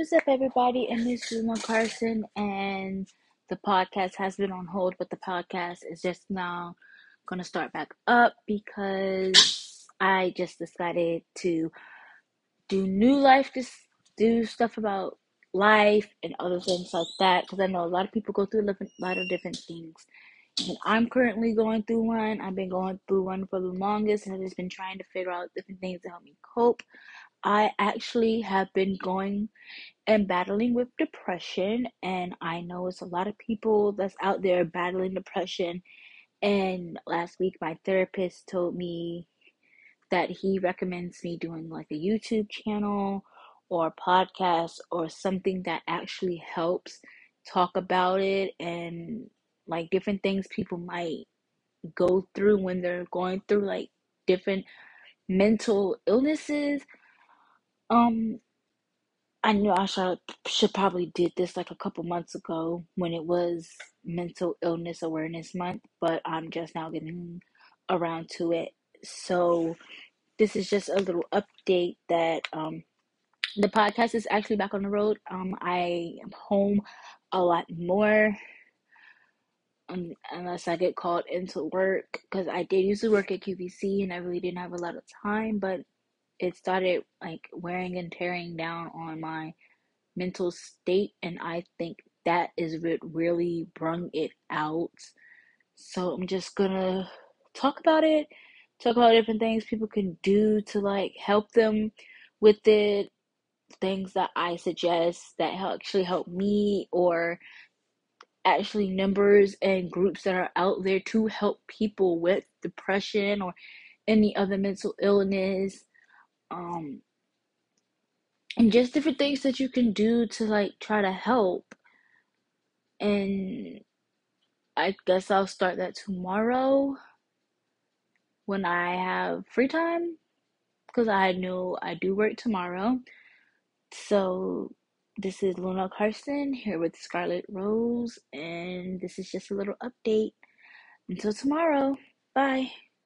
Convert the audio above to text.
What's up, everybody? This is Luna Carson, and the podcast has been on hold, but the podcast is just now gonna start back up because I just decided to do new life, just do stuff about life and other things like that. Because I know a lot of people go through a lot of different things, and I'm currently going through one. I've been going through one for the longest, and I've just been trying to figure out different things to help me cope. I actually have been going and battling with depression, and I know it's a lot of people that's out there battling depression. And last week, my therapist told me that he recommends me doing like a YouTube channel or a podcast or something that actually helps talk about it and like different things people might go through when they're going through like different mental illnesses um, I knew I should should probably did this like a couple months ago when it was Mental Illness Awareness Month, but I'm just now getting around to it. So this is just a little update that um the podcast is actually back on the road. Um, I am home a lot more. Um, unless I get called into work because I did used to work at QVC and I really didn't have a lot of time, but it started like wearing and tearing down on my mental state and i think that is what really brung it out. So i'm just gonna talk about it talk about different things people can do to like help them with it things that i suggest that actually help me or actually numbers and groups that are out there to help people with depression or any other mental illness um and just different things that you can do to like try to help. And i guess i'll start that tomorrow when i have free time because i know i do work tomorrow. So this is luna carson here with scarlet rose and this is just a little update. Until tomorrow. Bye